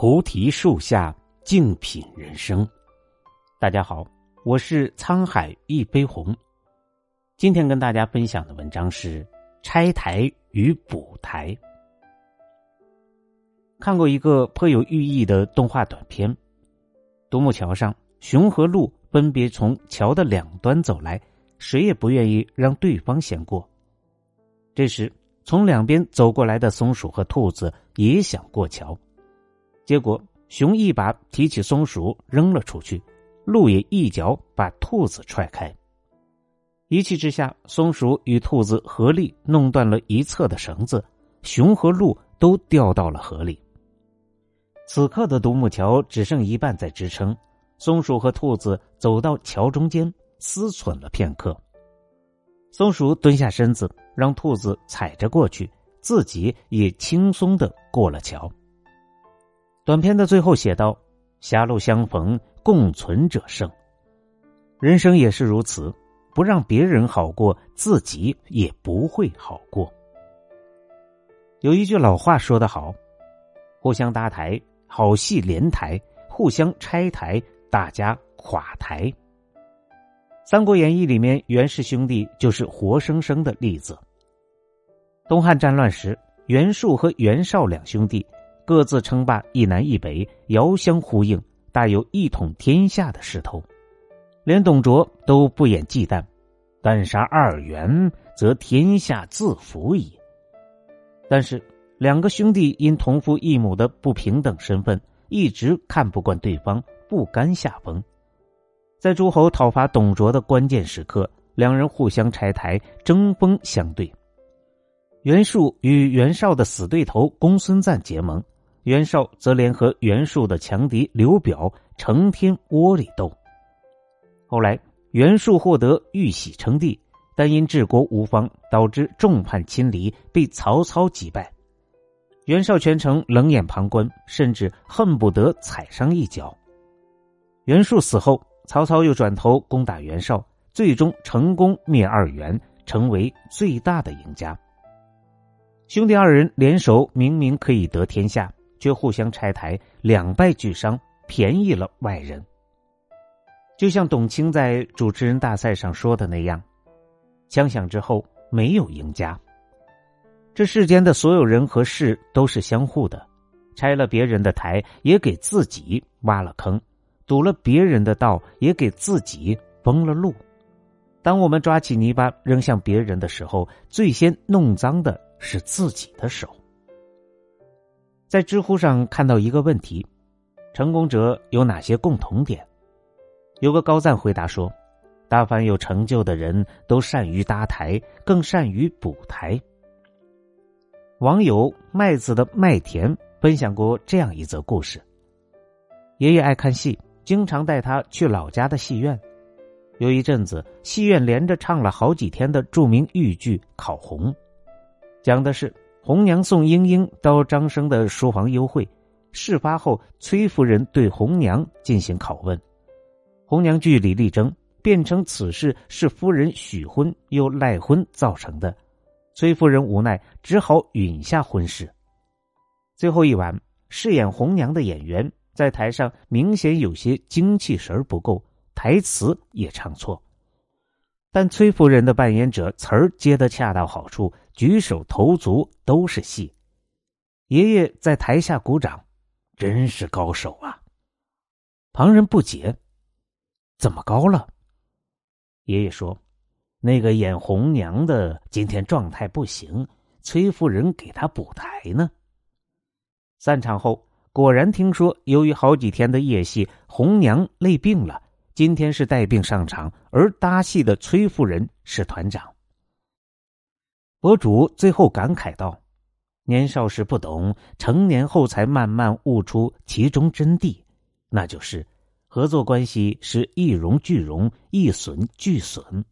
菩提树下静品人生。大家好，我是沧海一杯红。今天跟大家分享的文章是《拆台与补台》。看过一个颇有寓意的动画短片：独木桥上，熊和鹿分别从桥的两端走来，谁也不愿意让对方先过。这时，从两边走过来的松鼠和兔子也想过桥。结果，熊一把提起松鼠扔了出去，鹿也一脚把兔子踹开。一气之下，松鼠与兔子合力弄断了一侧的绳子，熊和鹿都掉到了河里。此刻的独木桥只剩一半在支撑，松鼠和兔子走到桥中间，思忖了片刻。松鼠蹲下身子，让兔子踩着过去，自己也轻松的过了桥。短片的最后写道：“狭路相逢共存者胜。”人生也是如此，不让别人好过，自己也不会好过。有一句老话说得好：“互相搭台，好戏连台；互相拆台，大家垮台。”《三国演义》里面袁氏兄弟就是活生生的例子。东汉战乱时，袁术和袁绍两兄弟。各自称霸一南一北，遥相呼应，大有一统天下的势头。连董卓都不掩忌惮，但杀二袁，则天下自服矣。但是两个兄弟因同父异母的不平等身份，一直看不惯对方，不甘下风。在诸侯讨伐董卓的关键时刻，两人互相拆台，针锋相对。袁术与袁绍的死对头公孙瓒结盟。袁绍则联合袁术的强敌刘表，成天窝里斗。后来袁术获得玉玺称帝，但因治国无方，导致众叛亲离，被曹操击败。袁绍全程冷眼旁观，甚至恨不得踩上一脚。袁术死后，曹操又转头攻打袁绍，最终成功灭二袁，成为最大的赢家。兄弟二人联手，明明可以得天下。却互相拆台，两败俱伤，便宜了外人。就像董卿在主持人大赛上说的那样：“枪响之后，没有赢家。这世间的所有人和事都是相互的，拆了别人的台，也给自己挖了坑；堵了别人的道，也给自己封了路。当我们抓起泥巴扔向别人的时候，最先弄脏的是自己的手。”在知乎上看到一个问题：成功者有哪些共同点？有个高赞回答说：“大凡有成就的人都善于搭台，更善于补台。”网友麦子的麦田分享过这样一则故事：爷爷爱看戏，经常带他去老家的戏院。有一阵子，戏院连着唱了好几天的著名豫剧《考红》，讲的是。红娘送莺莺到张生的书房幽会，事发后，崔夫人对红娘进行拷问，红娘据理力争，辩称此事是夫人许婚又赖婚造成的，崔夫人无奈只好允下婚事。最后一晚，饰演红娘的演员在台上明显有些精气神不够，台词也唱错。但崔夫人的扮演者词儿接得恰到好处，举手投足都是戏。爷爷在台下鼓掌，真是高手啊！旁人不解，怎么高了？爷爷说：“那个演红娘的今天状态不行，崔夫人给他补台呢。”散场后，果然听说，由于好几天的夜戏，红娘累病了。今天是带病上场，而搭戏的崔夫人是团长。博主最后感慨道：“年少时不懂，成年后才慢慢悟出其中真谛，那就是合作关系是一荣俱荣，一损俱损。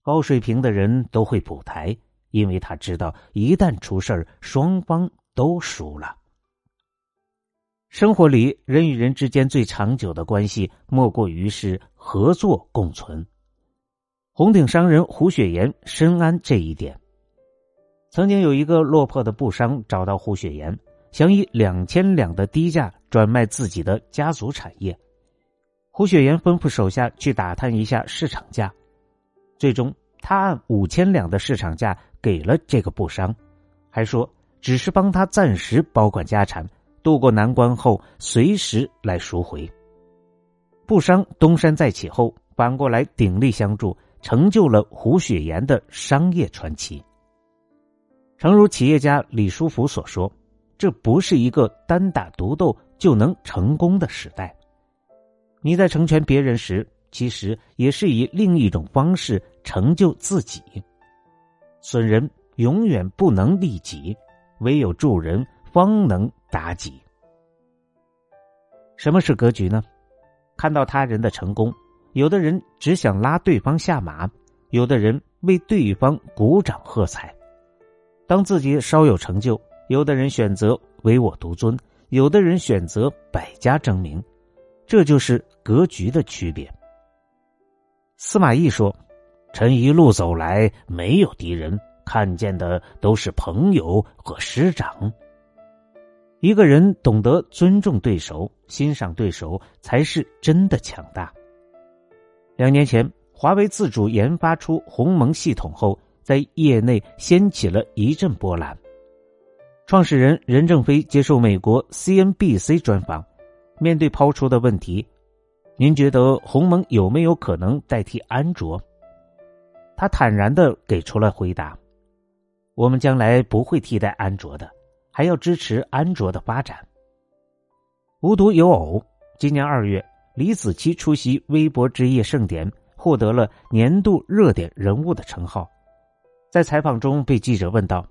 高水平的人都会补台，因为他知道一旦出事儿，双方都输了。”生活里，人与人之间最长久的关系，莫过于是合作共存。红顶商人胡雪岩深谙这一点。曾经有一个落魄的布商找到胡雪岩，想以两千两的低价转卖自己的家族产业。胡雪岩吩咐手下去打探一下市场价，最终他按五千两的市场价给了这个布商，还说只是帮他暂时保管家产，渡过难关后随时来赎回。布商东山再起后，反过来鼎力相助，成就了胡雪岩的商业传奇。诚如企业家李书福所说：“这不是一个单打独斗就能成功的时代。”你在成全别人时，其实也是以另一种方式成就自己。损人永远不能利己，唯有助人方能妲己。什么是格局呢？看到他人的成功，有的人只想拉对方下马，有的人为对方鼓掌喝彩。当自己稍有成就，有的人选择唯我独尊，有的人选择百家争鸣。这就是格局的区别。司马懿说：“臣一路走来没有敌人，看见的都是朋友和师长。”一个人懂得尊重对手、欣赏对手，才是真的强大。两年前，华为自主研发出鸿蒙系统后，在业内掀起了一阵波澜。创始人任正非接受美国 CNBC 专访。面对抛出的问题，您觉得鸿蒙有没有可能代替安卓？他坦然的给出了回答：“我们将来不会替代安卓的，还要支持安卓的发展。”无独有偶，今年二月，李子柒出席微博之夜盛典，获得了年度热点人物的称号。在采访中，被记者问到：“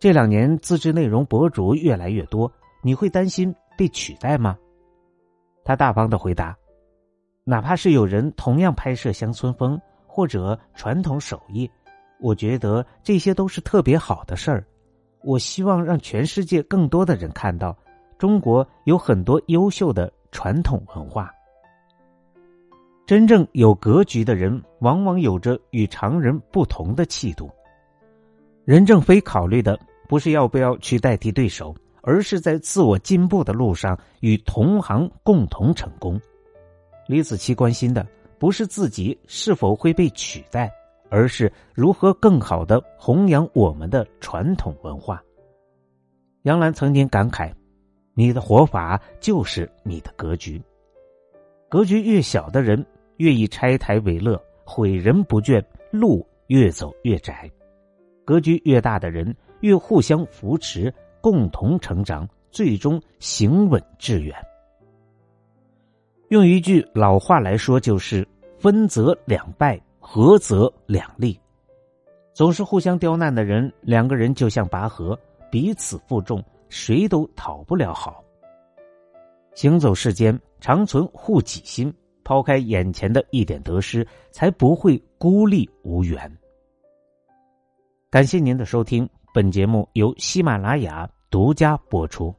这两年自制内容博主越来越多，你会担心被取代吗？”他大方的回答：“哪怕是有人同样拍摄乡村风或者传统手艺，我觉得这些都是特别好的事儿。我希望让全世界更多的人看到，中国有很多优秀的传统文化。真正有格局的人，往往有着与常人不同的气度。任正非考虑的不是要不要去代替对手。”而是在自我进步的路上与同行共同成功。李子柒关心的不是自己是否会被取代，而是如何更好的弘扬我们的传统文化。杨澜曾经感慨：“你的活法就是你的格局。格局越小的人，越以拆台为乐，毁人不倦，路越走越窄；格局越大的人，越互相扶持。”共同成长，最终行稳致远。用一句老话来说，就是“分则两败，合则两利”。总是互相刁难的人，两个人就像拔河，彼此负重，谁都讨不了好。行走世间，常存护己心，抛开眼前的一点得失，才不会孤立无援。感谢您的收听，本节目由喜马拉雅。独家播出。